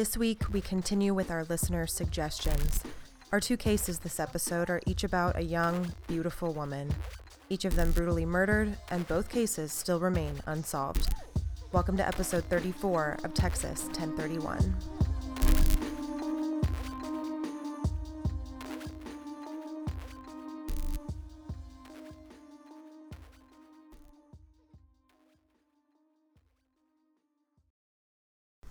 This week, we continue with our listener suggestions. Our two cases this episode are each about a young, beautiful woman, each of them brutally murdered, and both cases still remain unsolved. Welcome to episode 34 of Texas 1031.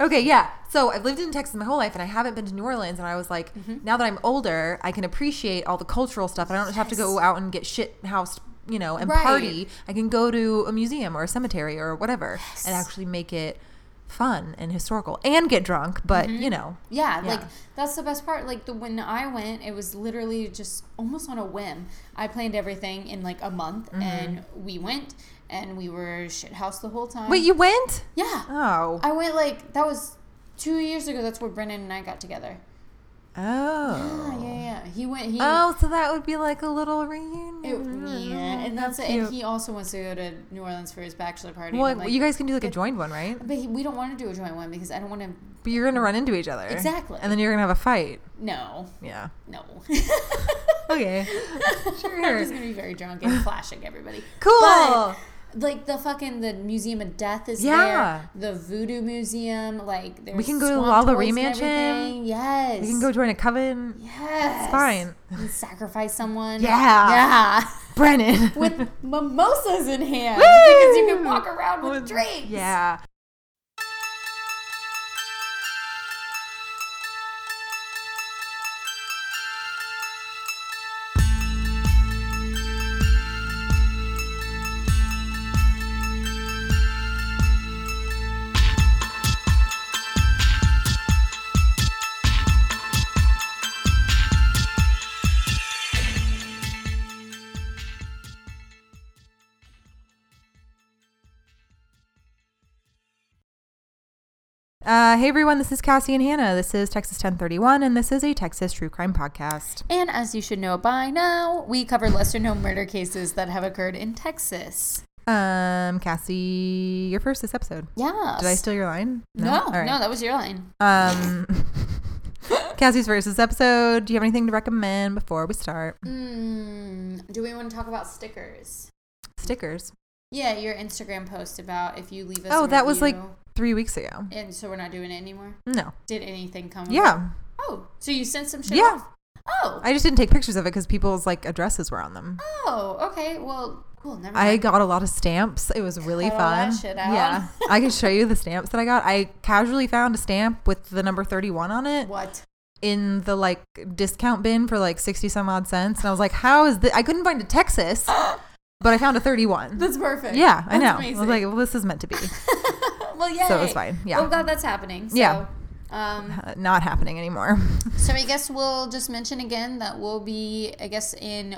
Okay, yeah. So I've lived in Texas my whole life and I haven't been to New Orleans. And I was like, Mm-hmm. now that I'm older, I can appreciate all the cultural stuff. I don't have to go out and get shit housed, you know, and Right. party. I can go to a museum or a cemetery or whatever and actually make it fun and historical and get drunk. But, you know, Mm-hmm. Yeah, Yeah. like that's the best part. Like the when I went, it was literally just almost on a whim. I planned everything in like a month, Mm-hmm. and we went, and we were shithouse the whole time. wait, you went? yeah, Oh. I went like that was two years ago. That's where Brennan and I got together. Oh. Yeah, yeah, yeah. He went. He. Oh, so that would be like a little reunion. it- yeah, and that's it. cute. And he also wants to go to New Orleans for his bachelor party. Well, like, you guys can do like a joined one, right? but he, we don't want to do a joint one because I don't want to. But you're gonna run into each other. Exactly. And then you're gonna have a fight. No, Yeah. no. Okay. I'm Sure. just gonna be very drunk and flashing everybody. Cool. But, like the fucking the Museum of Death is Yeah. there. The Voodoo Museum, like there's We can go to swamp La toys and Mansion. Yes. We can go join a coven. Yes. It's fine. And sacrifice someone. Yeah. Yeah. Brennan. With mimosas in hand because you can walk around with drinks. Yeah. Uh, hey everyone, this is Cassie and Hannah. This is Texas 1031, and this is a Texas true crime podcast. And as you should know by now, we cover lesser known murder cases that have occurred in Texas. Um, Cassie, you're first this episode. Yeah. Did I steal your line? No, All right. no, that was your line. Um, Cassie's first this episode. Do you have anything to recommend before we start? Mm, do we want to talk about stickers? Stickers. Yeah, your Instagram post about if you leave us. Oh, a that was like three weeks ago. and so we're not doing it anymore. No. Did anything come? Yeah. Oh, so you sent some shit. Yeah. off? Oh. I just didn't take pictures of it because people's like addresses were on them. oh. Okay. Well, cool. Never I mind. got a lot of stamps. It was really Cut fun. that shit out. Yeah. I can show you the stamps that I got. I casually found a stamp with the number 31 on it what? in the like discount bin for like 60 some odd cents. And I was like, how is this? I couldn't find a Texas, but I found a 31. That's perfect. yeah, I That's know. Amazing. I was like, well, this is meant to be. well, yeah. so it was fine. Yeah. Well, glad that's happening. So, Yeah. Um, Uh, Not happening anymore. so I guess we'll just mention again that we'll be, I guess, in.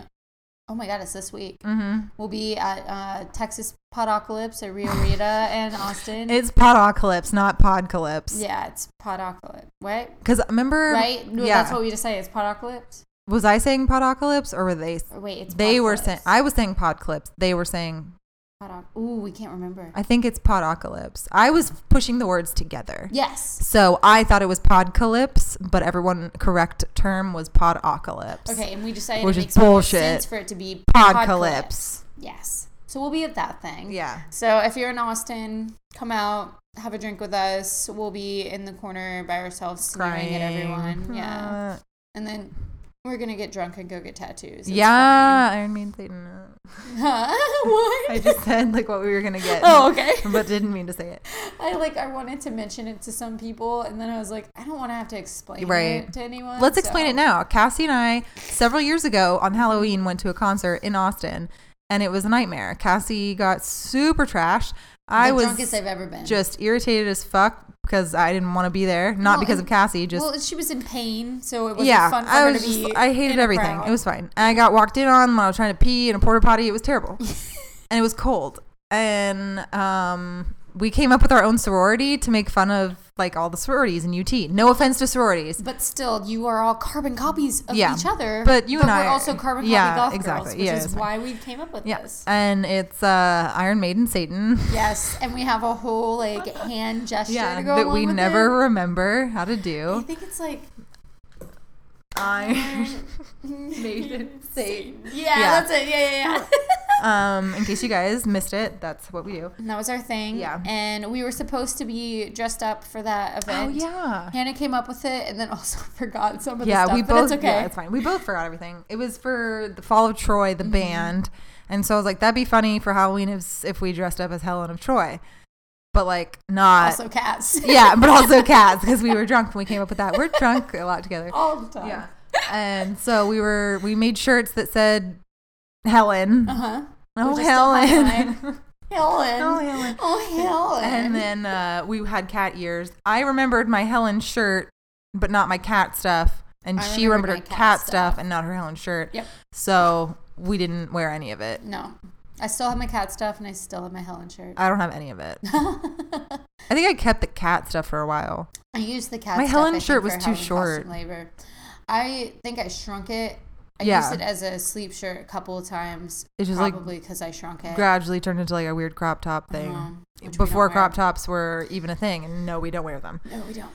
Oh my God, it's this week. hmm We'll be at uh, Texas Podocalypse at Rio Rita and Austin. It's podocalypse, not podcalypse. yeah, it's Podocalypse, right? Because remember, Right? No, yeah. That's what we just say. It's Podocalypse. was I saying podocalypse or were they? Wait, it's They were saying I was saying podclips. They were saying Podoc- Ooh, we can't remember. I think it's podocalypse. I was pushing the words together. yes. So I thought it was podcalypse, but everyone correct term was podocalypse. Okay, and we decided Which it is makes more bullshit. sense for it to be Podcalypse. Yes. So we'll be at that thing. Yeah. So if you're in Austin, come out, have a drink with us. We'll be in the corner by ourselves, sneering Crying. at everyone. Yeah. Uh, And then we're gonna get drunk and go get tattoos. It's yeah. Iron Maiden Satan. uh. Huh? what? I just said like what we were gonna get. oh, okay. But didn't mean to say it. I like I wanted to mention it to some people, and then I was like, I don't want to have to explain Right. it to anyone. Let's explain it now. Cassie and I, several years ago on Halloween, went to a concert in Austin, and it was a nightmare. Cassie got super trashed. I the was drunkest I've ever been. just irritated as fuck because I didn't want to be there. Not Well, because and- of Cassie, just well, she was in pain, so it wasn't yeah. fun for I her was to just, be. I hated in everything. It was fine. And I got walked in on when I was trying to pee in a porta potty. It was terrible, and it was cold. And um, we came up with our own sorority to make fun of like all the sororities in UT. No offense to sororities. But still, you are all carbon copies of Yeah. each other. But you and we're I- also carbon copy yeah, golf exactly. girls, which Yeah, is why we came up with Yeah. this. And it's uh Iron Maiden Satan. Yes, and we have a whole like hand gesture Yeah, to go that we never it. remember how to do. I think it's like Iron Maiden Satan. Yeah, Yeah. that's it. Yeah, yeah, yeah. um in case you guys missed it, that's what we do. and that was our thing. Yeah. And we were supposed to be dressed up for that event. Oh event. yeah. Hannah came up with it and then also forgot some of Yeah, the stuff. we but both it's okay. yeah, it's fine. We both forgot everything. It was for the Fall of Troy, Mm-hmm. the band. And so I was like, that'd be funny for Halloween if if we dressed up as Helen of Troy. But like not also cats. Yeah, but also cats because we were drunk when we came up with that. We're drunk a lot together. All the time. Yeah. And so we were we made shirts that said Helen. Uh huh. Oh Which is still Helen. Helen. Helen. Oh, Helen. Oh, Helen. and then uh, we had cat ears. I remembered my Helen shirt, but not my cat stuff. And I she remembered remembered her cat, cat stuff. stuff. and not her Helen shirt. Yep. So we didn't wear any of it. No. I still have my cat stuff and I still have my Helen shirt. I don't have any of it. I think I kept the cat stuff for a while. I used the cat My stuff, Helen shirt was too short. Labor. I think I shrunk it. I Yeah. used it as a sleep shirt a couple of times. It just like probably because I shrunk it. gradually turned into like a weird crop top thing. Uh-huh, Before crop tops were even a thing, and no, we don't wear them. No, we don't.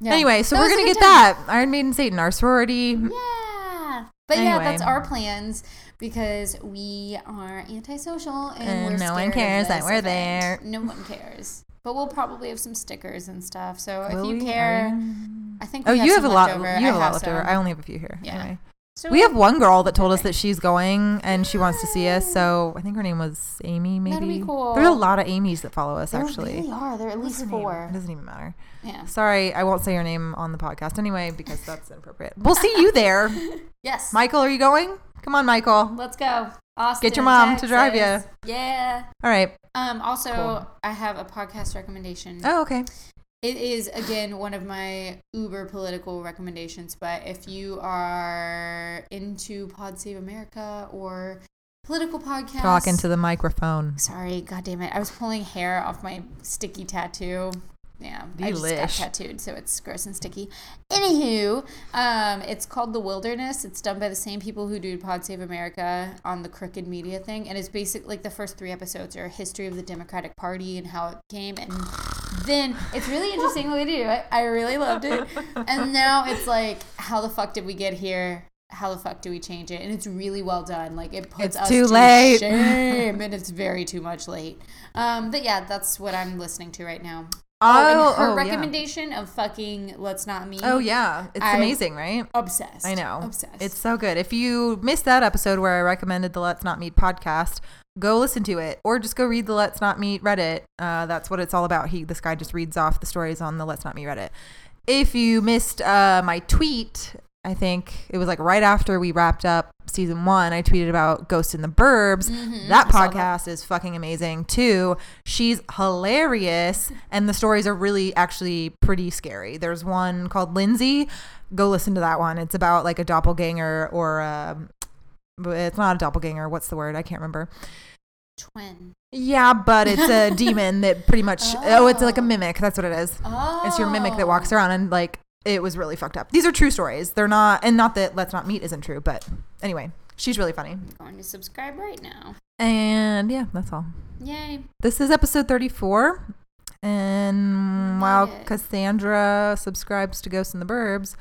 Yeah. Anyway, so That we're gonna get time. that Iron Maiden Satan, our sorority. Yeah. But yeah, that's our plans because we are antisocial and, And we're no one cares that we're event. there. No one cares. But we'll probably have some stickers and stuff. So if you we? care, Are I think Oh, have you have a lot. left You over. have I a lot left over. I only have a few here. Yeah. Anyway. So We have one girl that told us that she's going and she wants to see us. So I think her name was Amy. Maybe That'd be cool. There's a lot of Amy's that follow us. There actually, really are. There are at least her name? four. It doesn't even matter. Yeah. Sorry, I won't say your name on the podcast anyway because that's inappropriate. We'll see you there. Yes. Michael, are you going? Come on, Michael. Let's go. Austin, Get your mom to drive you. Yeah. All right. Um. Also, Cool. I have a podcast recommendation. Oh, okay. It is again one of my uber political recommendations, but if you are into Pod Save America or political podcasts, Talk into the microphone. Sorry, god damn it. I was pulling hair off my sticky tattoo. Yeah, I just got tattooed, so it's gross and sticky. Anywho, um, it's called The Wilderness. It's done by the same people who do Pod Save America on the Crooked Media thing, and it's basically like the first three episodes are a history of the Democratic Party and how it came, and then it's really interesting what they do. I, I really loved it, and now it's like, how the fuck did we get here? How the fuck do we change it? And it's really well done. Like it puts It's us too to late. shame, and it's very too much late. Um, but yeah, that's what I'm listening to right now. Oh, Oh, and her oh, yeah. recommendation of fucking Let's Not Meet. Oh yeah, it's I- amazing, right? obsessed. I know. obsessed. It's so good. If you missed that episode where I recommended the Let's Not Meet podcast, go listen to it or just go read the Let's Not Meet Reddit. Uh, that's what it's all about. He this guy just reads off the stories on the Let's Not Meet Reddit. If you missed uh, my tweet, I think it was like right after we wrapped up season one, I tweeted about Ghost in the Burbs. Mhm, That podcast is fucking amazing too. She's hilarious, and the stories are really actually pretty scary. There's one called Lindsay. Go listen to that one. It's about like a doppelganger or um, but it's not a doppelganger. What's the word? I can't remember. twin. Yeah, but it's a demon that pretty much. Oh. it's like a Oh. mimic. That's what it is. Oh, It's your mimic that walks around and like it was really fucked up. These are true stories. They're not, and not that Let's Not Meet isn't true, but anyway, she's really funny. I'm going to subscribe right now. And yeah, that's all. Yay! This is episode 34. And while. Cassandra subscribes to Ghosts in the Burbs,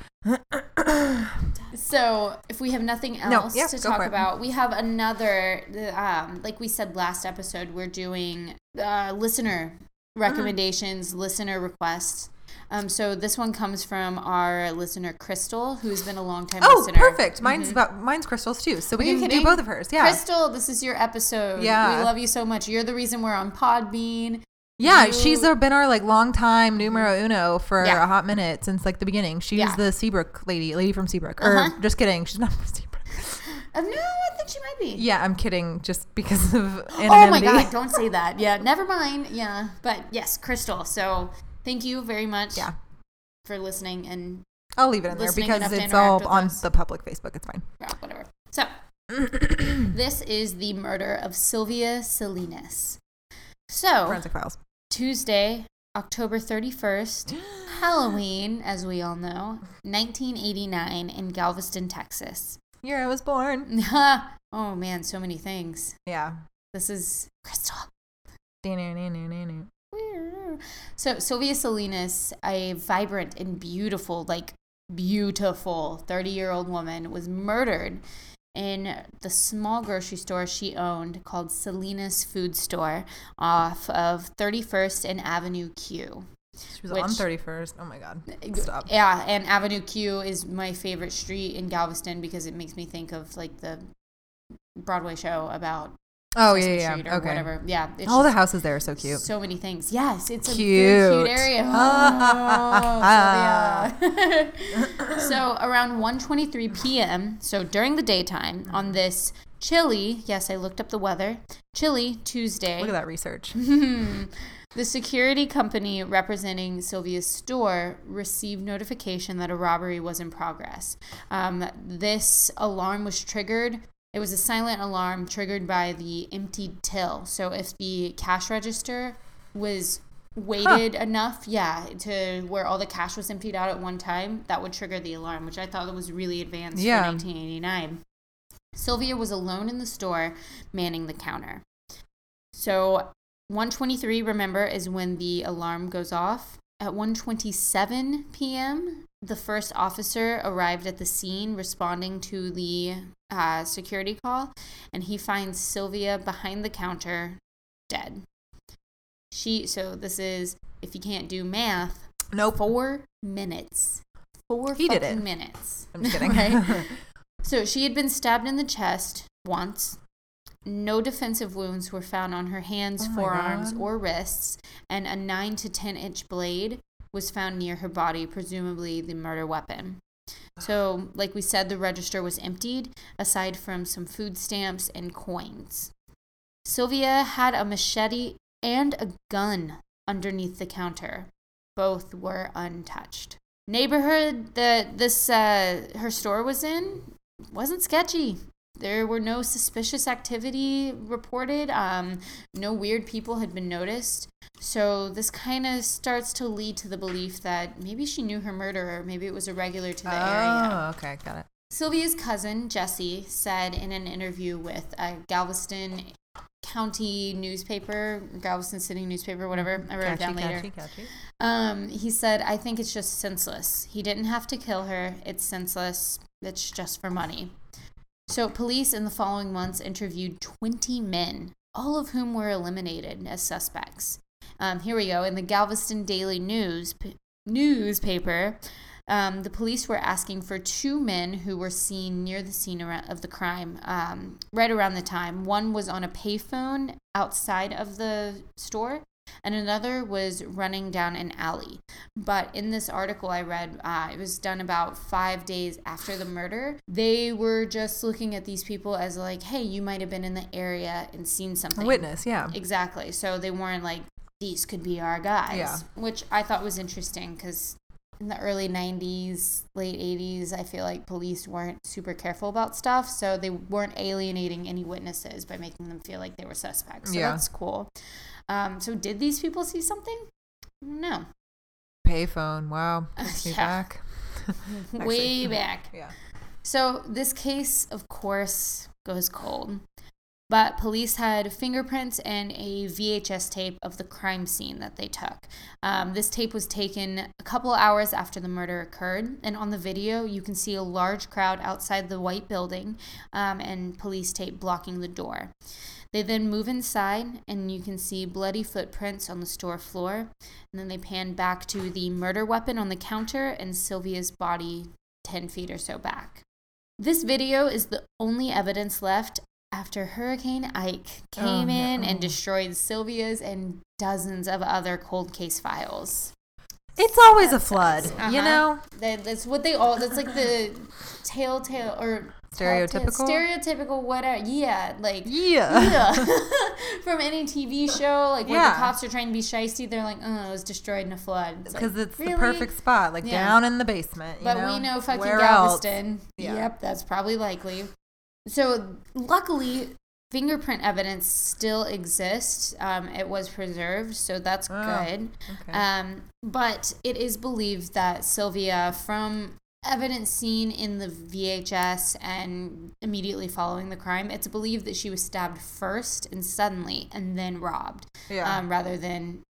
So, if we have nothing No, else yeah, to talk about, we have another. Um, like we said last episode, we're doing uh, listener recommendations, listener requests. Um, so this one comes from our listener Crystal, who's been a long time oh, listener. perfect. Mine's Mhm. about mine's crystals too, so we can kidding? do both of hers. Yeah, Crystal, this is your episode. Yeah. we love you so much. You're the reason we're on Podbean. yeah. You- She's uh, been our like long time numero uno for Yeah. a hot minute since like the beginning. She's Yeah. the Seabrook lady, lady from Seabrook. Uh-huh. just kidding, she's not from Seabrook. Uh, no, I think she might be. Yeah, I'm kidding, just because of anonymity. Oh my god, don't say that. Yeah, never mind. Yeah, but yes, Crystal. So thank you very much. Yeah. For listening and I'll leave it in there because it's all on us. the public Facebook. It's fine. well, whatever. So this is the murder of Sylvia Salinas. So Forensic files. Tuesday, October 31st, Halloween, as we all know, 1989 in Galveston, Texas. Year I was born. oh man, so many things. Yeah. This is Crystal. So Sylvia Salinas, a vibrant and beautiful, like beautiful 30 year old woman, was murdered in the small grocery store she owned called Salinas Food Store off of 31st and Avenue Q. She was Which- on 31st. Oh my God. Stop. Yeah, and Avenue Q is my favorite street in Galveston because it makes me think of like the Broadway show about Oh, yeah, yeah, Street yeah. or Okay. whatever. Yeah, All the houses there are so cute. So many things. Yes, it's a Cute. very cute area. Oh, so around 1:23 p.m. So during the daytime on this chilly, yes, I looked up the weather. Chilly Tuesday. Look at that research. The security company representing Sylvia's store received notification that a robbery was in progress. Um, this alarm was triggered. It was a silent alarm triggered by the emptied till. So if the cash register was weighted enough, yeah, to where all the cash was emptied out at one time, that would trigger the alarm, which I thought was really advanced Yeah. for 1989. Sylvia was alone in the store manning the counter. So 123 remember is when the alarm goes off. At 1:27 p.m., the first officer arrived at the scene responding to the uh, security call, and he finds Sylvia behind the counter, dead. She so this is if you can't do math, Nope. four minutes. Four He did fucking it. minutes. I'm just kidding. Right? So she had been stabbed in the chest once. No defensive wounds were found on her hands, Oh forearms, God. or wrists, and a 9 to 10 inch blade was found near her body, presumably the murder weapon. So, like we said, the register was emptied, aside from some food stamps and coins. Sylvia had a machete and a gun underneath the counter. Both were untouched. Neighborhood that this uh, her store was in wasn't sketchy. There were no suspicious activity reported. Um, no weird people had been noticed. So this kind of starts to lead to the belief that maybe she knew her murderer. Maybe it was a regular to the area. Oh, okay. Got it. Sylvia's cousin, Jesse, said in an interview with a Galveston County newspaper, Galveston City newspaper, whatever. I wrote it down Catchy, later. catchy, catchy. Um, he said, I think it's just senseless. He didn't have to kill her. It's senseless. It's just for money. So, police in the following months interviewed 20 men, all of whom were eliminated as suspects. Um, here we go. In the Galveston Daily News p- newspaper, um, the police were asking for two men who were seen near the scene of the crime um, right around the time. One was on a payphone outside of the store, and another was running down an alley. But in this article I read, uh, it was done about five days after the murder. They were just looking at these people as like, hey, you might have been in the area and seen A something. witness, yeah. Exactly. So they weren't like, these could be our guys. Yeah. Which I thought was interesting because in the early 90s, late 80s, I feel like police weren't super careful about stuff. So they weren't alienating any witnesses by making them feel like they were suspects. So Yeah. that's cool. Um, so did these people see something? No. Payphone. Wow. Takes me Yeah. back. Way back. Yeah. So this case, of course, goes cold. But police had fingerprints and a VHS tape of the crime scene that they took. Um, this tape was taken a couple hours after the murder occurred, and on the video, you can see a large crowd outside the white building um, and police tape blocking the door. They then move inside, and you can see bloody footprints on the store floor. And then they pan back to the murder weapon on the counter and Sylvia's body 10 feet or so back. This video is the only evidence left after Hurricane Ike came Oh, in no. and destroyed Sylvia's and dozens of other cold case files. It's always a flood, Uh-huh. you know? That, that's what they all. That's like the telltale or Stereotypical? stereotypical whatever. Yeah, like Yeah. yeah. from any TV show, like when Yeah. the cops are trying to be shisty, they're like, "Oh, it was destroyed in a flood." It's like, Because it's really? the perfect spot, like Yeah. down in the basement. You But know? we know fucking Where? Galveston. Yeah. Yep, that's probably likely. So luckily, fingerprint evidence still exists. Um, it was preserved, so that's Oh, good. Okay. Um, but it is believed that Sylvia, from evidence seen in the VHS and immediately following the crime, it's believed that she was stabbed first and suddenly and then robbed, yeah. um, rather than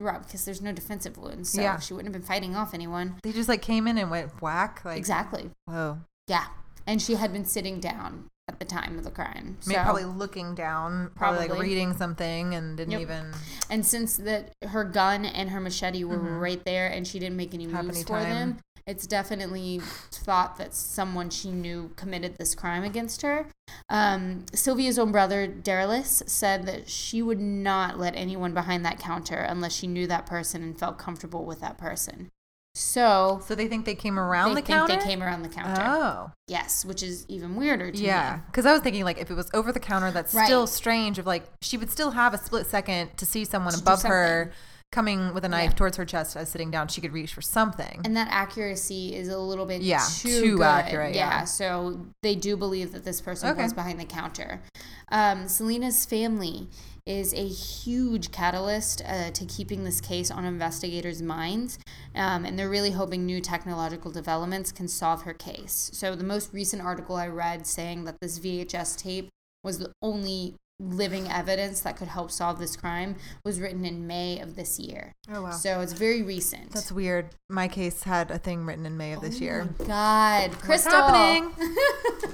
robbed because there's no defensive wounds. So Yeah. she wouldn't have been fighting off anyone. they just like came in and went whack. Like exactly. Whoa. Yeah. And she had been sitting down at the time of the crime. So, Maybe probably looking down, probably, like reading something and didn't Yep. even. and since that her gun and her machete were Mhm. right there and she didn't make any moves any for them, it's definitely thought that someone she knew committed this crime against her. Um, Sylvia's own brother, Darylis, said that she would not let anyone behind that counter unless she knew that person and felt comfortable with that person. So So they think they came around they the counter. they came around the counter. Oh. Yes, which is even weirder to. Yeah, because I was thinking like if it was over the counter, that's Right. still strange. Of like she would still have a split second to see someone To above her. Coming with a knife Yeah. towards her chest as sitting down. She could reach for something. And that accuracy is a little bit Yeah, too, too good. accurate, yeah. so they do believe that this person Okay. was behind the counter. Um, Selena's family is a huge catalyst uh, to keeping this case on investigators' minds, um, and they're really hoping new technological developments can solve her case. So the most recent article I read saying that this VHS tape was the only living evidence that could help solve this crime was written in May of this year. oh wow, So it's very recent. that's weird. My case had a thing written in May of this year. Oh God, What's Crystal. happening?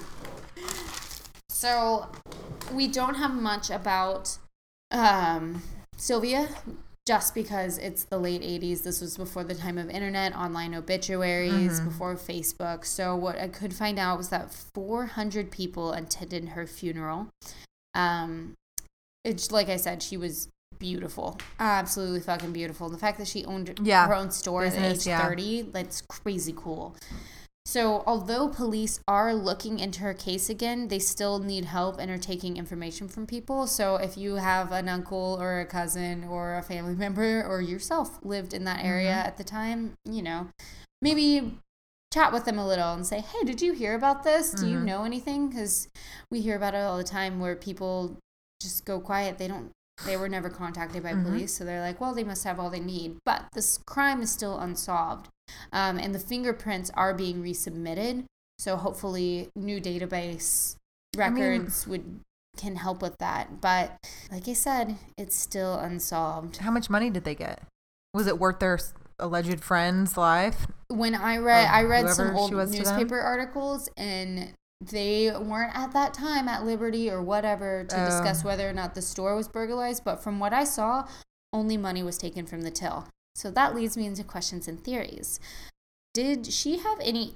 So we don't have much about um, Sylvia just because it's the late 80s. This was before the time of internet, online obituaries, Mm-hmm. before Facebook. So what I could find out was that 400 people attended her funeral. Um, it's like I said, she was beautiful, absolutely fucking beautiful. And The fact that she owned Yeah. her own store at age yeah. 30, that's crazy cool. So, although police are looking into her case again, they still need help and are taking information from people. So, if you have an uncle or a cousin or a family member or yourself lived in that area Mm-hmm. at the time, you know, maybe chat with them a little and say, hey, did you hear about this? Do you Mhm. know anything? Because we hear about it all the time where people just go quiet. They don't. They were never contacted by Mhm. police, so they're like, "Well, they must have all they need." But this crime is still unsolved, um, and the fingerprints are being resubmitted. So hopefully, new database I mean- records would can help with that. But like I said, it's still unsolved. How much money did they get? Was it worth their alleged friend's life? When I read, I read some old she was to them? newspaper articles, and they weren't at that time at Liberty or whatever to Oh. discuss whether or not the store was burglarized. But from what I saw, only money was taken from the till. So that leads me into questions and theories. Did she have any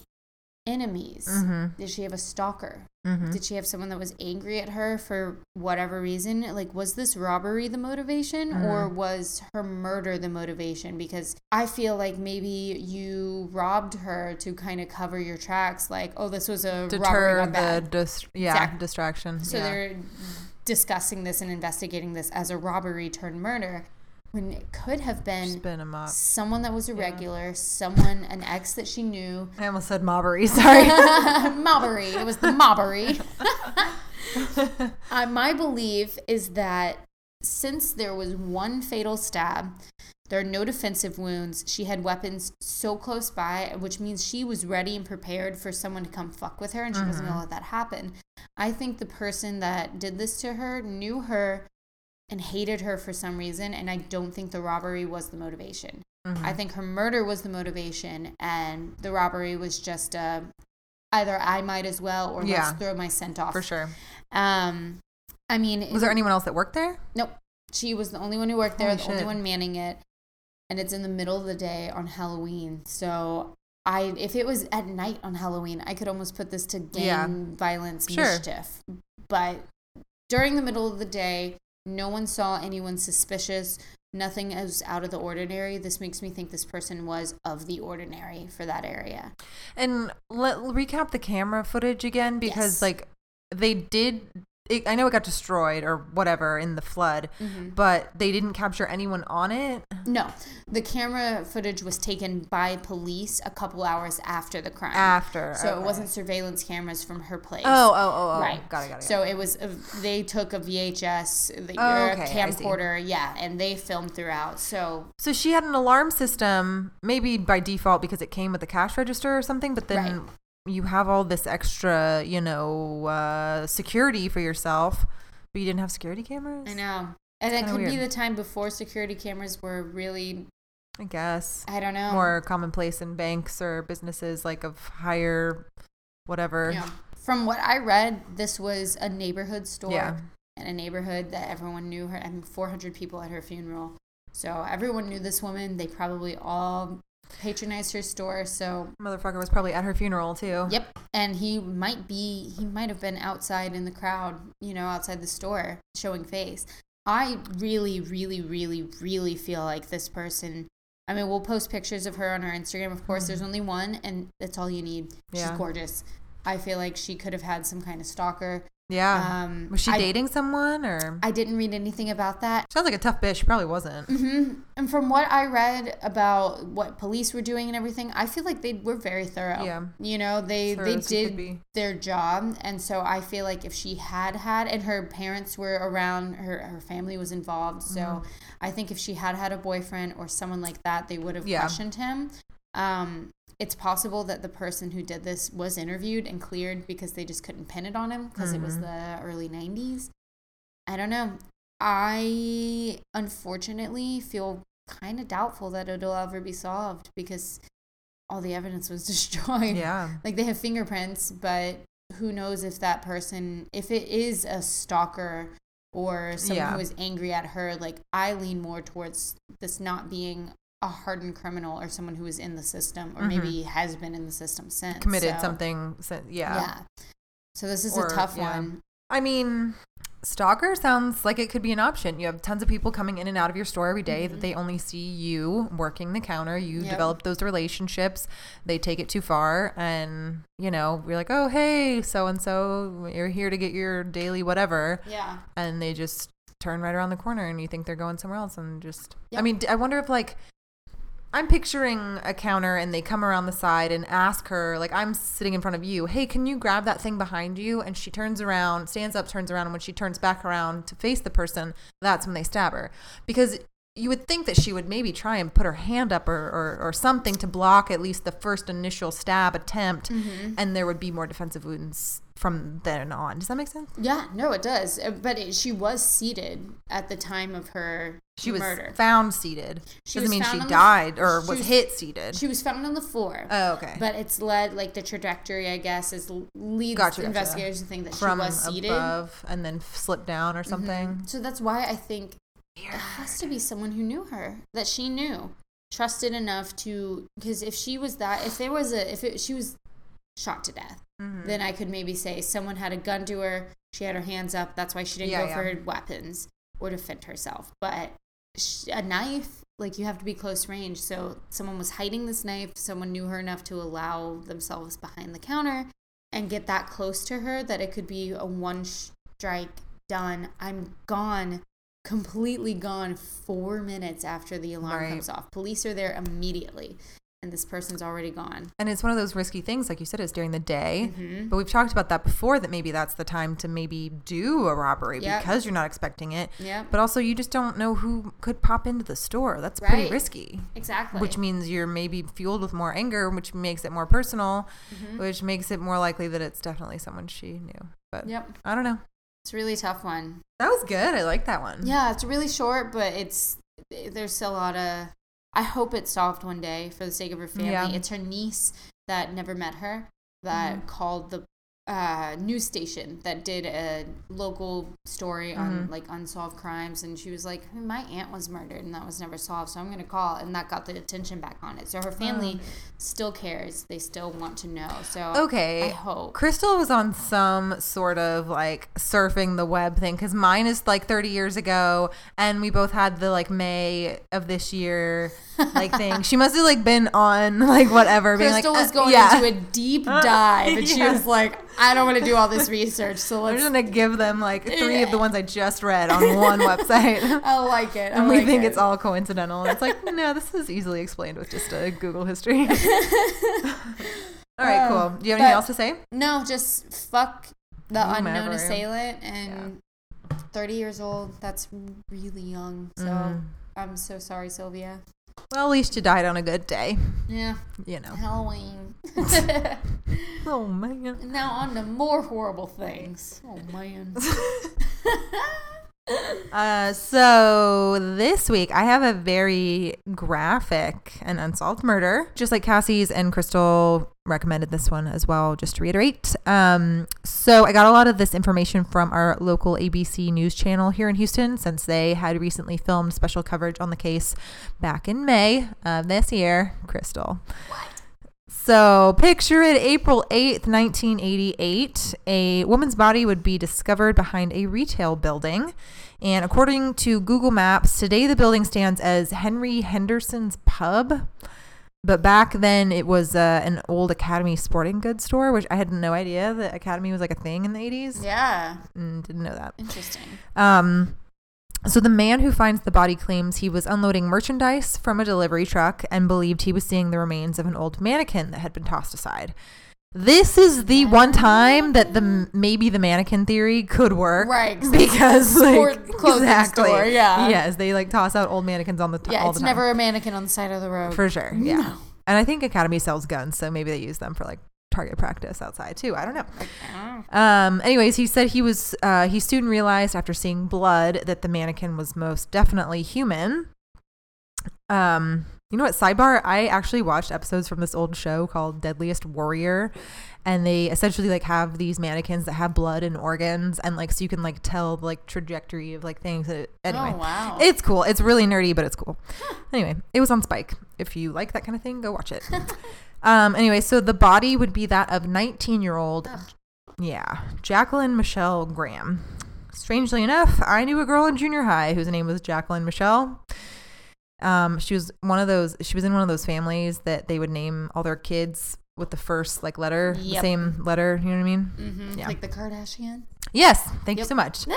enemies? Mm-hmm. Did she have a stalker? Mm-hmm. Did she have someone that was angry at her for whatever reason? Like, was this robbery the motivation or Mhm. was her murder the motivation? Because I feel like maybe you robbed her to kind of cover your tracks, like, oh, this was a robbery Deter gone the dis- yeah Exact- distraction. So yeah. they're discussing this and investigating this as a robbery turned murder when it could have been spin them up. someone that was a regular, someone, an ex that she knew. I almost said mobbery. Sorry. mobbery. It was the mobbery. uh, my belief is that since there was one fatal stab, there are no defensive wounds. She had weapons so close by, which means she was ready and prepared for someone to come fuck with her, and she wasn't Mm-hmm. gonna let that happen. I think the person that did this to her knew her and hated her for some reason, and I don't think the robbery was the motivation. Mm-hmm. I think her murder was the motivation, and the robbery was just uh, either I might as well or Yeah. let's throw my scent off. For sure. Um, I mean, Was there anyone else that worked there? Nope. She was the only one who worked there, Holy the only one manning it, and it's in the middle of the day on Halloween. So I, if it was at night on Halloween, I could almost put this to gang Yeah. violence Sure. mischief. But during the middle of the day, no one saw anyone suspicious. Nothing is out of the ordinary. This makes me think this person was of the ordinary for that area. And let recap the camera footage again because Yes. like they did it, I know it got destroyed or whatever in the flood, Mm-hmm. but they didn't capture anyone on it. No, the camera footage was taken by police a couple hours after the crime. After, so okay. it wasn't surveillance cameras from her place. Oh, oh, oh, oh. Right. Got it, got it. So it was a, they took a VHS, the, Oh, okay, a I see. camcorder, yeah, and they filmed throughout. So So she had an alarm system, maybe by default because it came with the cash register or something, but then Right. You have all this extra, you know, uh, security for yourself, but you didn't have security cameras? I know, and it could be the time before security cameras were really, I guess. I don't know, More commonplace in banks or businesses like of higher whatever. Yeah. From what I read, this was a neighborhood store Yeah. in a neighborhood that everyone knew her. I mean, 400 people at her funeral. So everyone knew this woman. They probably all patronized her store. So, Motherfucker was probably at her funeral too. yep. And he might be, he might have been outside in the crowd, you know, outside the store showing face. I really, really, really, really feel like this person. I mean, we'll post pictures of her on our Instagram. Of course, there's only one, and that's all you need. She's Mm-hmm. Yeah. gorgeous. I feel like she could have had some kind of stalker. Yeah. Um, was she I- dating someone or? I didn't read anything about that. Sounds like a tough bitch. She probably wasn't. hmm And from what I read about what police were doing and everything, I feel like they were very thorough. Yeah. You know, they Thorough they as you could did their job, and so I feel like if she had had, and her parents were around, her her family was involved, so Mm-hmm. I think if she had had a boyfriend or someone like that, they would have Yeah. questioned him. Um, it's possible that the person who did this was interviewed and cleared because they just couldn't pin it on him because it was Mhm. the early 90s. I don't know. I unfortunately feel kind of doubtful that it'll ever be solved because all the evidence was destroyed. Yeah. Like they have fingerprints, but who knows if that person, if it is a stalker or someone Yeah. who is angry at her, like I lean more towards this not being a hardened criminal or someone who is in the system or maybe has been in the system since. Mm-hmm. Committed So, something. si- Yeah. Yeah. So this is Or- a tough yeah. one. I mean, stalker sounds like it could be an option. You have tons of people coming in and out of your store every day that they only see you working the counter. You Mm-hmm. Yep. develop those relationships. They take it too far, and you know, you're like, oh hey, so and so, you're here to get your daily whatever, Yeah. and they just turn right around the corner, and you think they're going somewhere else, and just. I mean, i wonder if like. I'm picturing a counter and they come around the side and ask her, like, I'm sitting in front of you, hey, can you grab that thing behind you? And she turns around, stands up, turns around. And when she turns back around to face the person, that's when they stab her. Because you would think that she would maybe try and put her hand up or, or, or something to block at least the first initial stab attempt. Mm-hmm. And there would be more defensive wounds from then on. Does that make sense? Yeah, no, it does. Uh, But it, she was seated at the time of her She was murder. found seated. She Doesn't mean she on the- died or she was was- hit seated. She was found on the floor. oh, okay. But it's led like the trajectory, I guess, is leads Gotcha, gotcha. investigators to think that From she was seated. above and then slip down or something. So that's why I think it has to be someone who knew her, that she knew, trusted enough to. Because if she was that, if there was a, if it, she was shot to death, Mhm. then I could maybe say someone had a gun to her. She had her hands up. That's why she didn't Yeah, go yeah. for weapons or defend herself. But sh- a knife, like you have to be close range. So someone was hiding this knife. Someone knew her enough to allow themselves behind the counter and get that close to her that it could be a one strike done. I'm gone, completely gone. Four minutes after the alarm Right. comes off, police are there immediately, and this person's already gone. And it's one of those risky things, like you said, it's during the day. Mhm. But we've talked about that before that maybe that's the time to maybe do a robbery Yep. because you're not expecting it. Yeah. But also, you just don't know who could pop into the store. That's pretty risky. Exactly. Which means you're maybe fueled with more anger, which makes it more personal, Mm-hmm. which makes it more likely that it's definitely someone she knew. But Yep. I don't know. It's a really tough one. That was good. I like that one. Yeah, it's really short, but it's there's still a lot of. I hope it's solved one day for the sake of her family. Yeah. It's her niece that never met her that Mm-hmm. called the uh, news station that did a local story on Mhm. like unsolved crimes, and she was like, "My aunt was murdered, and that was never solved, so I'm gonna call," and that got the attention back on it. So her family still cares; they still want to know. So Okay. I hope. Crystal was on some sort of like surfing the web thing because mine is like 30 years ago, and we both had the like May of this year like thing. She must have like been on like whatever. being Crystal like, was uh, going yeah. into a deep dive, and she was like, "I don't want to do all this research, so I'm just gonna give them like three of the ones I just read on one website. I like it. I and we think it. it's all coincidental. And it's like, no, this is easily explained with just a Google history. all right, Um, cool. Do you have anything but- else to say? No, just fuck the unknown Whomever. assailant and 30 years old. That's really young. So Mm. I'm so sorry, Sylvia. Well, at least you died on a good day. Yeah, You know. Halloween. Oh man. now on to more horrible things. Oh man. Uh, so this week I have a very graphic and unsolved murder, just like Cassie's and Crystal recommended this one as well. Just to reiterate, um, so I got a lot of this information from our local ABC news channel here in Houston, since they had recently filmed special coverage on the case back in May of this year. Crystal. So, picture it April 8th, 1988. A woman's body would be discovered behind a retail building. And according to Google Maps, today the building stands as Henry Henderson's Pub. But back then it was uh, an old Academy sporting goods store, which I had no idea that Academy was like a thing in the 80s. yeah. Mm, didn't know that. Interesting. Um, so the man who finds the body claims he was unloading merchandise from a delivery truck and believed he was seeing the remains of an old mannequin that had been tossed aside. This is the one time that the maybe the mannequin theory could work, Right, 'cause Because like, clothing store, yeah. yes, they like toss out old mannequins on the t- Yeah, all it's the time never a mannequin on the side of the road. for sure. Yeah, No. and I think Academy sells guns, so maybe they use them for like target practice outside too. I don't know. Oh. Um, anyways, he said he was, uh, he soon realized after seeing blood that the mannequin was most definitely human. Um, you know what? Sidebar, I actually watched episodes from this old show called Deadliest Warrior. And they essentially like have these mannequins that have blood and organs. And like, so you can like tell like trajectory of like things. That, anyway, Oh, wow. it's cool. It's really nerdy, but it's cool. Anyway, it was on Spike. If you like that kind of thing, go watch it. um, anyway, so the body would be that of 19 year old, yeah, Jacqueline Michelle Graham. Strangely enough, I knew a girl in junior high whose name was Jacqueline Michelle. Um, she was one of those. She was in one of those families that they would name all their kids with the first like letter, the same letter. You know what I mean? Mm-hmm. yeah. Like the Kardashian. Yes. Thank you so much.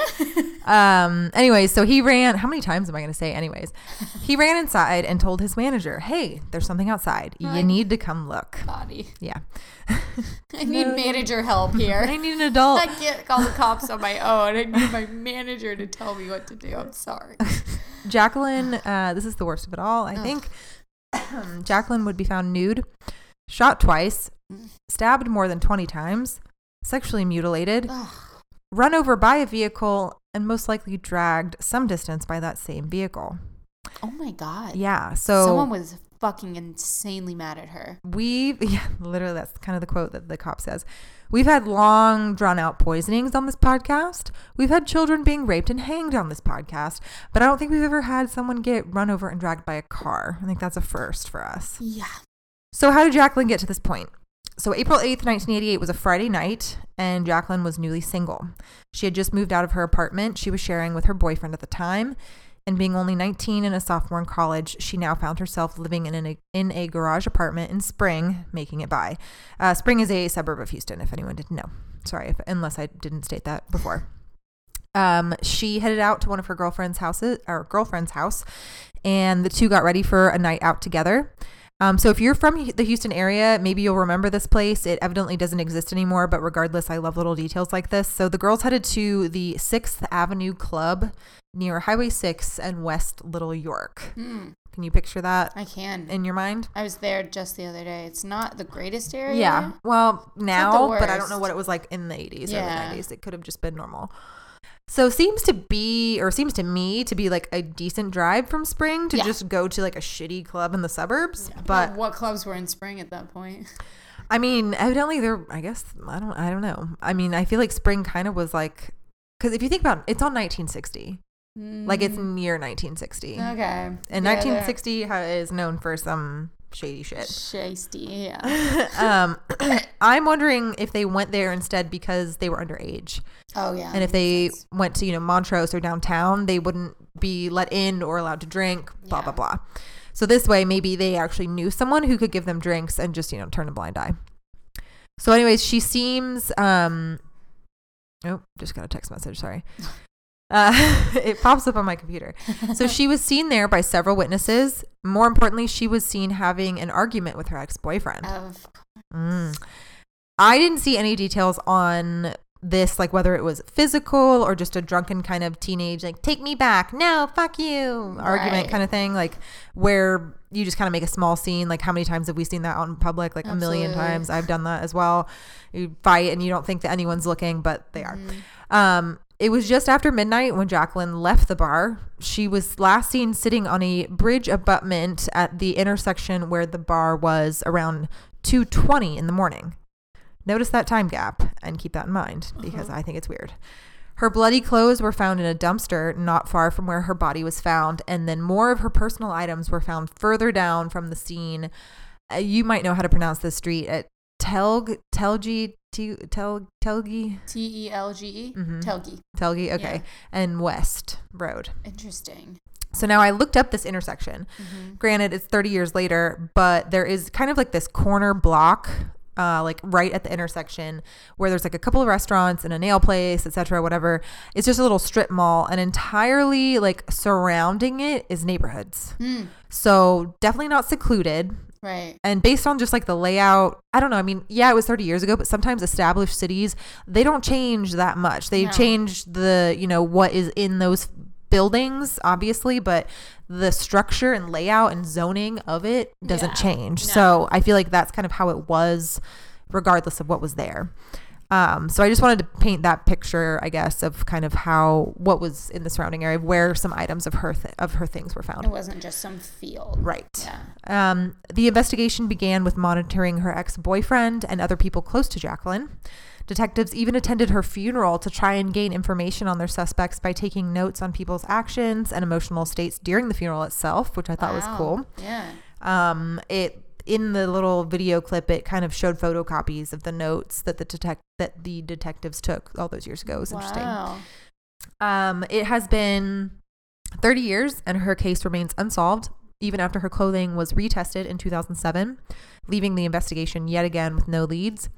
Um, anyways, so he ran. How many times am I going to say? Anyways, he ran inside and told his manager, "Hey, there's something outside. You need to come look." Body. Yeah. I need manager help here. I need an adult. I can't call the cops on my own. I need my manager to tell me what to do. I'm sorry. Jacqueline, uh, this is the worst of it all. I Ugh. think Jacqueline would be found nude, shot twice, stabbed more than 20 times, sexually mutilated, Ugh. run over by a vehicle, and most likely dragged some distance by that same vehicle. Oh my god. Yeah. So Someone was fucking insanely mad at her. We've, yeah, literally, that's kind of the quote that the cop says. We've had long, drawn out poisonings on this podcast. We've had children being raped and hanged on this podcast, but I don't think we've ever had someone get run over and dragged by a car. I think that's a first for us. Yeah. So, how did Jacqueline get to this point? So, April 8th, 1988 was a Friday night, and Jacqueline was newly single. She had just moved out of her apartment she was sharing with her boyfriend at the time. And being only 19 and a sophomore in college, she now found herself living in, an, in a garage apartment in Spring, making it by. Uh, Spring is a suburb of Houston, if anyone didn't know. Sorry, if, unless I didn't state that before. Um, she headed out to one of her girlfriend's houses, or girlfriend's house, and the two got ready for a night out together. Um, so if you're from the Houston area, maybe you'll remember this place. It evidently doesn't exist anymore, but regardless, I love little details like this. So the girls headed to the Sixth Avenue Club near Highway Six and West Little York. Hmm. Can you picture that I can. in your mind? I was there just the other day. It's not the greatest area. Yeah. Well, now, but I don't know what it was like in the 80s Yeah. or the 90s. It could have just been normal. So seems to be, or seems to me to be like a decent drive from Spring to Yeah. just go to like a shitty club in the suburbs. Yeah. But what clubs were in spring at that point? I mean, evidently they're. I guess I don't. I don't know. I mean, I feel like spring kind of was like, because if you think about it, it's on 1960. Like it's Mm, near 1960, okay. and Yeah, 1960 ha- is known for some shady shit. Shasty, yeah. um, I'm wondering if they went there instead because they were underage, Oh yeah. and if they sense. went to you know Montrose or downtown, they wouldn't be let in or allowed to drink. Blah Yeah. blah blah. So this way, maybe they actually knew someone who could give them drinks and just, you know, turn a blind eye. So, anyways, she seems. Um, oh, just got a text message. Sorry. Uh, it pops up on my computer. So she was seen there by several witnesses. More importantly, she was seen having an argument with her ex boyfriend. Of Mm. I didn't see any details on this, like whether it was physical or just a drunken kind of teenage, like, take me back, no, fuck you, argument Right. kind of thing, like where you just kind of make a small scene. Like, how many times have we seen that out in public? Like, a million times. I've done that as well. You fight and you don't think that anyone's looking, but they are. Mm-hmm. Um, it was just after midnight when Jacqueline left the bar. She was last seen sitting on a bridge abutment at the intersection where the bar was around 2:20 in the morning. Notice that time gap and keep that in mind because I think it's weird. Her bloody clothes were found in a dumpster not far from where her body was found, and then more of her personal items were found further down from the scene. Uh, you might know how to pronounce this street at Telg Telgi T- Tel Telgi T E L G E. Mhm. Telgi. Telgi, okay, Yeah. and West Road. Interesting. So now I looked up this intersection. Mhm. Granted, it's 30 years later, but there is kind of like this corner block, uh, like right at the intersection where there's like a couple of restaurants and a nail place, etc., whatever. It's just a little strip mall, and entirely like surrounding it is neighborhoods. Hmm. So definitely not secluded. Right. And based on just like the layout, I don't know. I mean, yeah, it was 30 years ago, but sometimes established cities, they don't change that much. They No. change the, you know, what is in those buildings, obviously, but the structure and layout and zoning of it doesn't Yeah. change. No. So I feel like that's kind of how it was, regardless of what was there. Um, so I just wanted to paint that picture, I guess, of kind of how what was in the surrounding area, where some items of her th- of her things were found. It wasn't just some field. Right. Yeah. Um, the investigation began with monitoring her ex boyfriend and other people close to Jacqueline. Detectives even attended her funeral to try and gain information on their suspects by taking notes on people's actions and emotional states during the funeral itself, which I thought was cool. Yeah. Um, it in the little video clip, it kind of showed photocopies of the notes that the detect that the detectives took all those years ago. It was interesting. Wow. Um, it has been 30 years and her case remains unsolved, even after her clothing was retested in 2007, leaving the investigation yet again with no leads.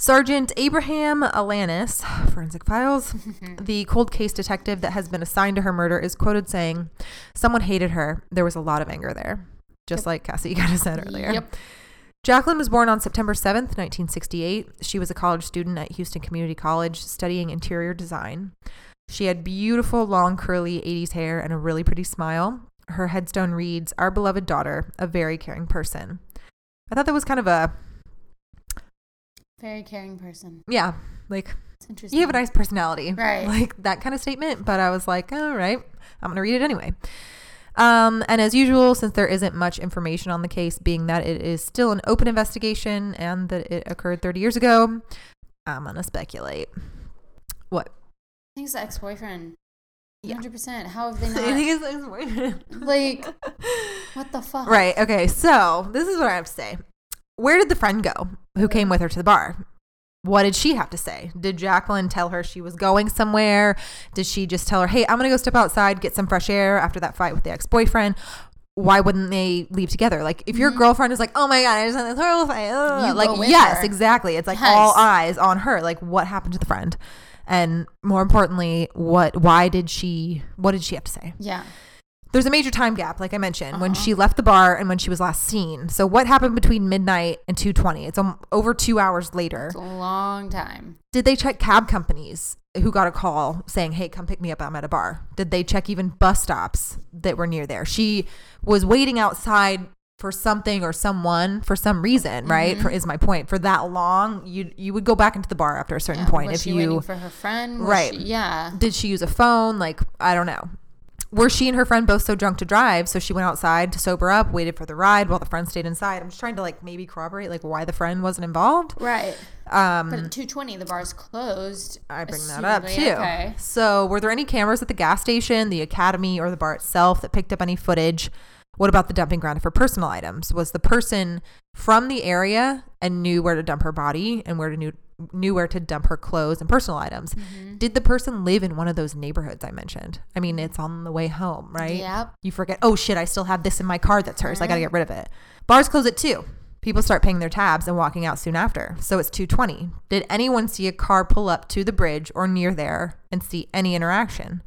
Sergeant Abraham Alanis, Forensic Files, the cold case detective that has been assigned to her murder, is quoted saying, Someone hated her. There was a lot of anger there, just Yep. like Cassie kind of said earlier. Yep. Jacqueline was born on September 7th, 1968. She was a college student at Houston Community College studying interior design. She had beautiful, long, curly 80s hair and a really pretty smile. Her headstone reads, Our beloved daughter, a very caring person. I thought that was kind of a, Very caring person. yeah, like, you have a nice personality. Right. Like that kind of statement. But I was like, all right, I'm going to read it anyway. Um, and as usual, since there isn't much information on the case, being that it is still an open investigation and that it occurred 30 years ago, I'm going to speculate. What? I think it's the ex-boyfriend. Yeah. 100%. How have they I think it's ex boyfriend. like, what the fuck? Right. Okay. So this is what I have to say. Where did the friend go who came with her to the bar? What did she have to say? Did Jacqueline tell her she was going somewhere? Did she just tell her, hey, I'm going to go step outside, get some fresh air after that fight with the ex boyfriend? Why wouldn't they leave together? Like, if your Mhm. girlfriend is like, oh my God, I just had this horrible fight. ugh," You like, yes, her. exactly. It's like all eyes on her. Like, what happened to the friend? And more importantly, what, why did she, what did she have to say? Yeah. There's a major time gap, like I mentioned, when Uh-huh. she left the bar and when she was last seen. So what happened between midnight and 2:20? It's um, over two hours later. It's a long time. Did they check cab companies who got a call saying, "Hey, come pick me up. I'm at a bar"? Did they check even bus stops that were near there? She was waiting outside for something or someone for some reason, right? Mhm. For is my point. For that long, you you would go back into the bar after a certain Yeah. point Was if she you waiting for her friend? Was Right. she- yeah. did she use a phone? Like, I don't know. Were she and her friend both so drunk to drive? So she went outside to sober up, waited for the ride while the friend stayed inside. I'm just trying to like maybe corroborate like why the friend wasn't involved. Right. Um, But at 220, the bar's closed. I bring that up too. Okay. So, were there any cameras at the gas station, the academy, or the bar itself that picked up any footage? What about the dumping ground for personal items? Was the person from the area and knew where to dump her body and where to knew knew where to dump her clothes and personal items. Mm-hmm. Did the person live in one of those neighborhoods I mentioned? I mean, it's on the way home, right? Yep. You forget, oh shit, I still have this in my car that's hers. I got to get rid of it. Bars close at 2. People start paying their tabs and walking out soon after. So it's 2:20. Did anyone see a car pull up to the bridge or near there and see any interaction?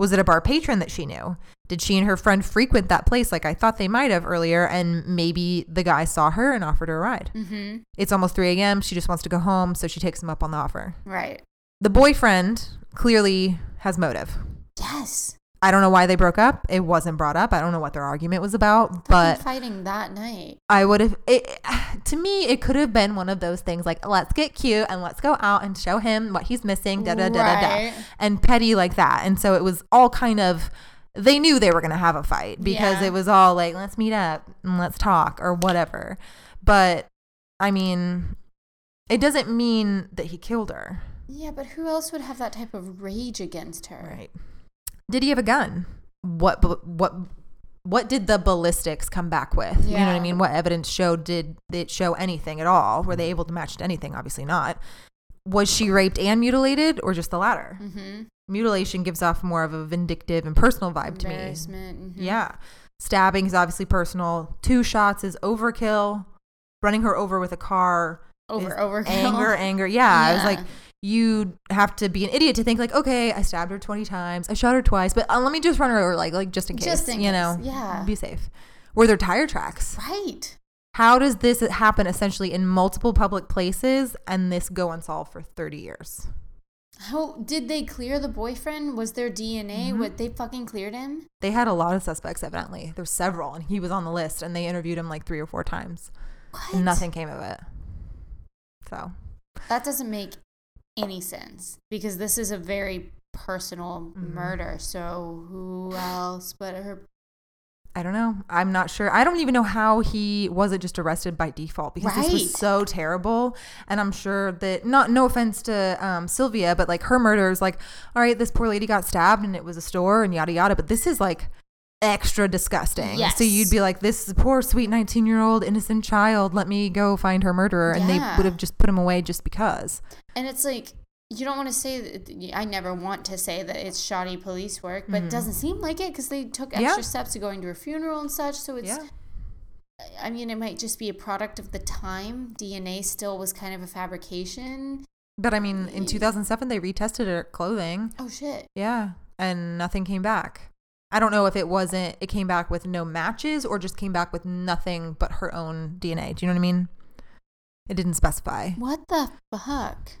Was it a bar patron that she knew? Did she and her friend frequent that place like I thought they might have earlier and maybe the guy saw her and offered her a ride? Mm-hmm. It's almost 3 a.m. She just wants to go home, so she takes him up on the offer. Right. The boyfriend clearly has motive. Yes. I don't know why they broke up. It wasn't brought up. I don't know what their argument was about, but fighting that night. I would have. It, to me, it could have been one of those things like let's get cute and let's go out and show him what he's missing, da da da da da, and petty like that. And so it was all kind of. They knew they were gonna have a fight because Yeah. it was all like let's meet up and let's talk or whatever. But I mean, it doesn't mean that he killed her. Yeah, but who else would have that type of rage against her? Right. Did he have a gun? What what what did the ballistics come back with? You know what I mean? What evidence showed did it show anything at all? Were they able to match to anything? Obviously not. Was she raped and mutilated or just the latter? Mm-hmm. Mutilation gives off more of a vindictive and personal vibe to me. Mhm. Yeah. Stabbing is obviously personal. Two shots is overkill. Running her over with a car Over, is over. anger, anger. Yeah, I was like, you have to be an idiot to think like, okay, I stabbed her twenty times, I shot her twice, but uh, let me just run her over, like, like just in case, Just in you case, know, yeah. be safe. Were there tire tracks? Right. How does this happen essentially in multiple public places and this go unsolved for thirty years? How did they clear the boyfriend? Was there DNA? Mm-hmm. What they fucking cleared him? They had a lot of suspects, evidently. There were several, and he was on the list, and they interviewed him like three or four times. What? And nothing came of it. So That doesn't make any sense because this is a very personal Mhm. murder. So who else but her? I don't know. I'm not sure. I don't even know how he wasn't just arrested by default because this was so terrible. And I'm sure that not no offense to um, Sylvia, but like her murder is like, all right, this poor lady got stabbed and it was a store and yada yada. But this is like extra disgusting. So you'd be like, this poor sweet 19 year old innocent child. Let me go find her murderer, and they would have just put him away just because. And it's like you don't want to say that. I never want to say that it's shoddy police work, but it doesn't seem like it because they took Mm-hmm. Yeah. extra steps to going to her funeral and such. So it's. Yeah. I mean, it might just be a product of the time. DNA still was kind of a fabrication. But I mean, in 2007, they retested her clothing. Oh shit! Yeah, and nothing came back. I don't know if it wasn't it came back with no matches or just came back with nothing but her own DNA. Do you know what I mean? It didn't specify. What the fuck?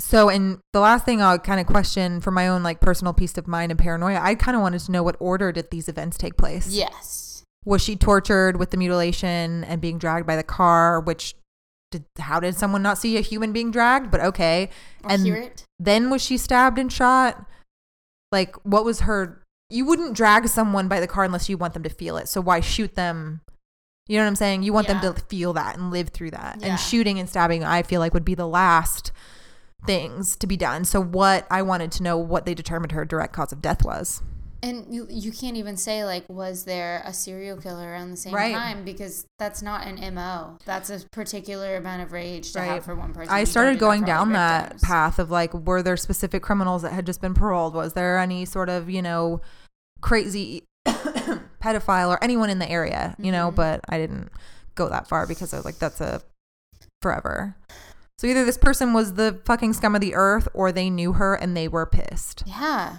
So, and the last thing I'll kind of question for my own like personal peace of mind and paranoia, I kind of wanted to know what order did these events take place? Yes. Was she tortured with the mutilation and being dragged by the car? Which did how did someone not see a human being dragged? But okay, Or and hear it. then was she stabbed and shot? Like, what was her? You wouldn't drag someone by the car unless you want them to feel it. So why shoot them? You know what I'm saying? You want Yeah. them to feel that and live through that. Yeah. And shooting and stabbing, I feel like would be the last things to be done. So what I wanted to know what they determined her direct cause of death was. And you, you can't even say like was there a serial killer around the same Right. time because that's not an mo. That's a particular amount of rage to Right. have for one person. I started do that going down that path of like, were there specific criminals that had just been paroled? Was there any sort of, you know, crazy pedophile or anyone in the area, you know? Mhm. But I didn't go that far because I was like, that's a forever. So either this person was the fucking scum of the earth or they knew her and they were pissed. Yeah,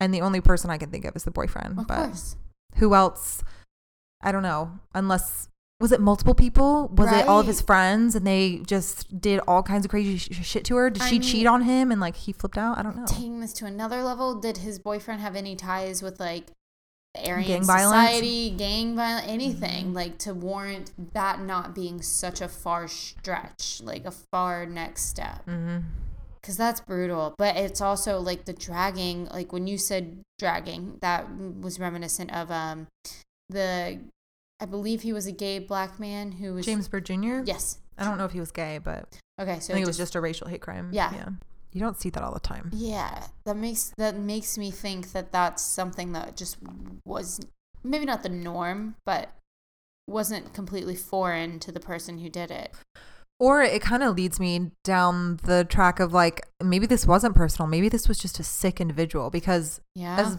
And the only person I can think of is the boyfriend. of but course. who else? I don't know. Unless was it multiple people? Was it all of his friends and they just did all kinds of crazy sh- shit to her? Did I she mean- cheat on him and like he flipped out? I don't know. Taking this to another level, did his boyfriend have any ties with like the Aryan Gang violence? society, gang violence, anything Mhm. like to warrant that not being such a far stretch, like a far next step? hmm because that's brutal but it's also like the dragging like when you said dragging that was reminiscent of um the i believe he was a gay black man who was James Byrd Jr. yes I don't know if he was gay, but okay so I think it was just just a racial hate crime. Yeah. yeah. You don't see that all the time. yeah that makes that makes me think that that's something that just was maybe not the norm but wasn't completely foreign to the person who did it Or it kind of leads me down the track of like maybe this wasn't personal. Maybe this was just a sick individual because Yeah. as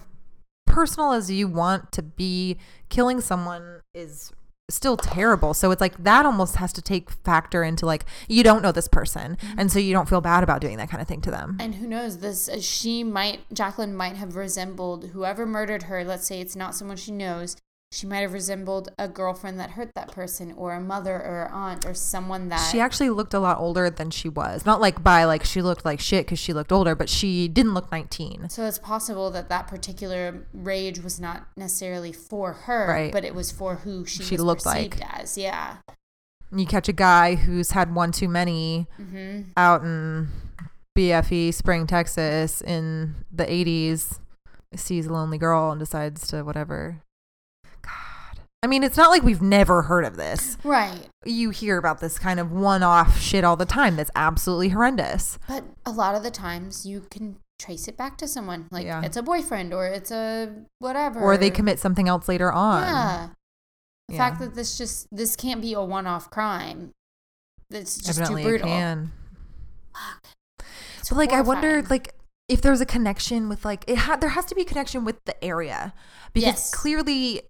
personal as you want to be, killing someone is still terrible. So it's like that almost has to take factor into like you don't know this person and so you don't feel bad about doing that kind of thing to them. and who knows? This uh, she might Jacqueline might have resembled whoever murdered her. Let's say it's not someone she knows. She might have resembled a girlfriend that hurt that person, or a mother, or aunt, or someone that She actually looked a lot older than she was. Not like by like she looked like shit because she looked older, but she didn't look 19. So it's possible that that particular rage was not necessarily for her, Right. but it was for who she, She was looked like. as. Yeah. You catch a guy who's had one too many hmm out in BFE, Spring, Texas in the 80s, sees a lonely girl and decides to whatever. I mean, it's not like we've never heard of this. Right. You hear about this kind of one off shit all the time that's absolutely horrendous. But a lot of the times you can trace it back to someone. Like Yeah. it's a boyfriend or it's a whatever. Or they commit something else later on. Yeah. The Yeah. fact that this just this can't be a one off crime. It's just Evidently too it brutal. can. It's But like, I wonder, like, if there's a connection with like it had there has to be a connection with the area because Yes. clearly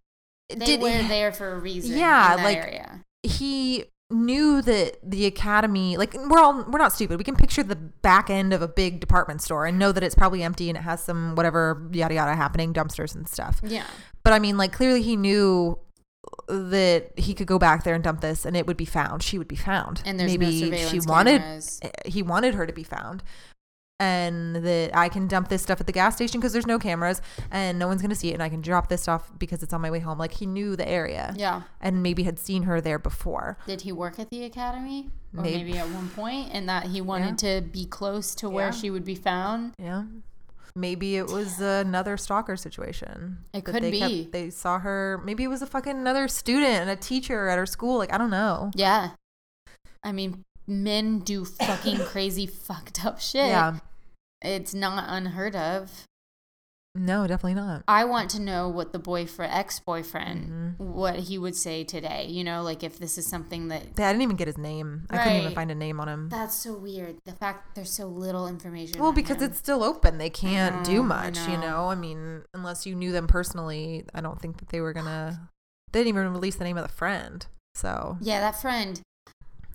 they did were there for a reason. Yeah, in that like- area. he knew that the academy like we're all we're not stupid we can picture the back end of a big department store and know that it's probably empty and it has some whatever yada yada happening dumpsters and stuff Yeah. but i mean like clearly he knew that he could go back there and dump this and it would be found she would be found And there's maybe no she wanted cameras. he wanted her to be found and that I can dump this stuff at the gas station because there's no cameras and no one's going to see it and I can drop this off because it's on my way home like he knew the area Yeah. and maybe had seen her there before Did he work at the academy? Or Maybe. maybe, at one point and that he wanted to be close to where Yeah. she would be found? Yeah. Maybe it was another stalker situation. It could they be. they saw her. Maybe it was a fucking another student and a teacher at her school. Like I don't know. Yeah. I mean, men do fucking crazy fucked up shit. Yeah. It's not unheard of. No, definitely not. I want to know what the boyfriend, ex boyfriend, Mm-hmm. what he would say today. You know, like if this is something that. I didn't even get his name. I couldn't even find a name on him. That's so weird. The fact that there's so little information. Well, because him. it's still open. They can't do know, I much, you know. know? I mean, unless you knew them personally, I don't think that they were going to. They didn't even release the name of the friend. So, Yeah, that friend.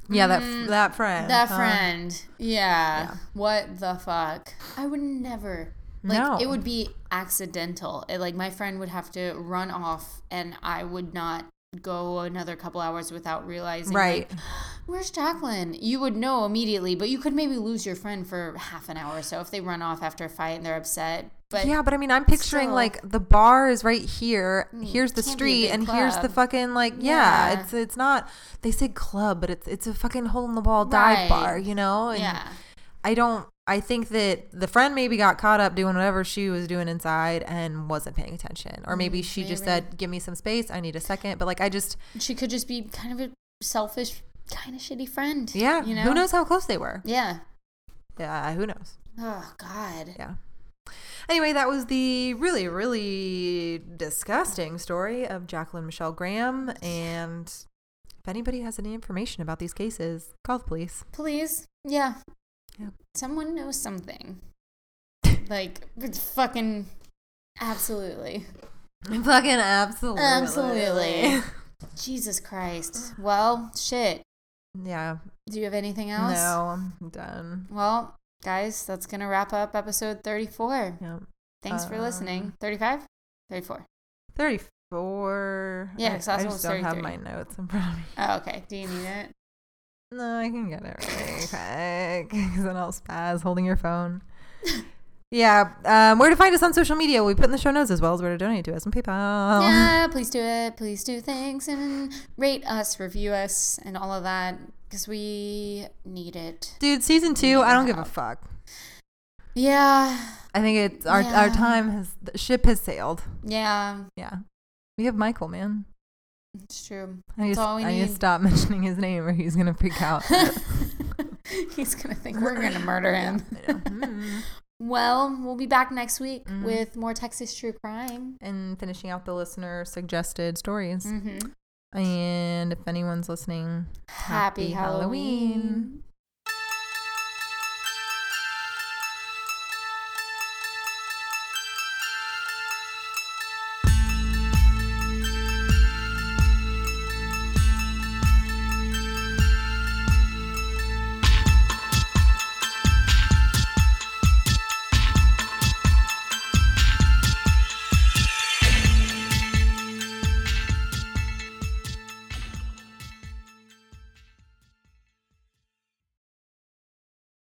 Yeah, that Mm, that friend. That huh? friend. Yeah. Yeah. What the fuck? I would never. Like No. it would be accidental. It, like my friend would have to run off and I would not go another couple hours without realizing Right. like, where's Jacqueline? You would know immediately, but you could maybe lose your friend for half an hour or so if they run off after a fight and they're upset. But yeah, but I mean, I'm picturing still- like the bar is right here. Mm, Here's the can't be a street, and here's the fucking like yeah, Yeah. It's it's not. They say club, but it's it's a fucking hole in the wall dive Right. bar, you know. And yeah. I don't. I think that the friend maybe got caught up doing whatever she was doing inside and wasn't paying attention, or maybe Mm, she just said, "Give me some space. I need a second. But like, I just She could just be kind of a selfish, kind of shitty friend. yeah. You know? Who knows how close they were? Yeah. Yeah. Who knows? Oh God. Yeah. Anyway, that was the really, really disgusting story of Jacqueline Michelle Graham. And if anybody has any information about these cases, call the police. Please. Yeah. Yeah. Someone knows something. like it's fucking absolutely. Fucking absolutely. Absolutely. Jesus Christ. Well, shit. Yeah. Do you have anything else? No, I'm done. Well, guys, that's going to wrap up episode 34. Yeah. Thanks for Uh, listening. 35? 34. 34. Yeah, I, 'cause last I one just don't have 33. my notes in front of me. Oh, okay. Do you need it? No, I can get it really quick because then I'll spaz holding your phone. Yeah, um, where to find us on social media? We put in the show notes as well as where to donate to us on PayPal. yeah, please do it. Please do things and rate us, review us, and all of that because we need it. Dude, season two, I don't give a fuck. Yeah. I think it's our our time has the ship has sailed. Yeah. Yeah, we have Michael, man. It's true. I need, That's to- all we I need need. stop mentioning his name or he's gonna freak out. He's going to think we're going to murder him. Mm. Well, we'll be back next week Mhm. with more Texas true crime. and finishing out the listener suggested stories. Mm-hmm. And if anyone's listening, Happy, Happy Halloween. Halloween.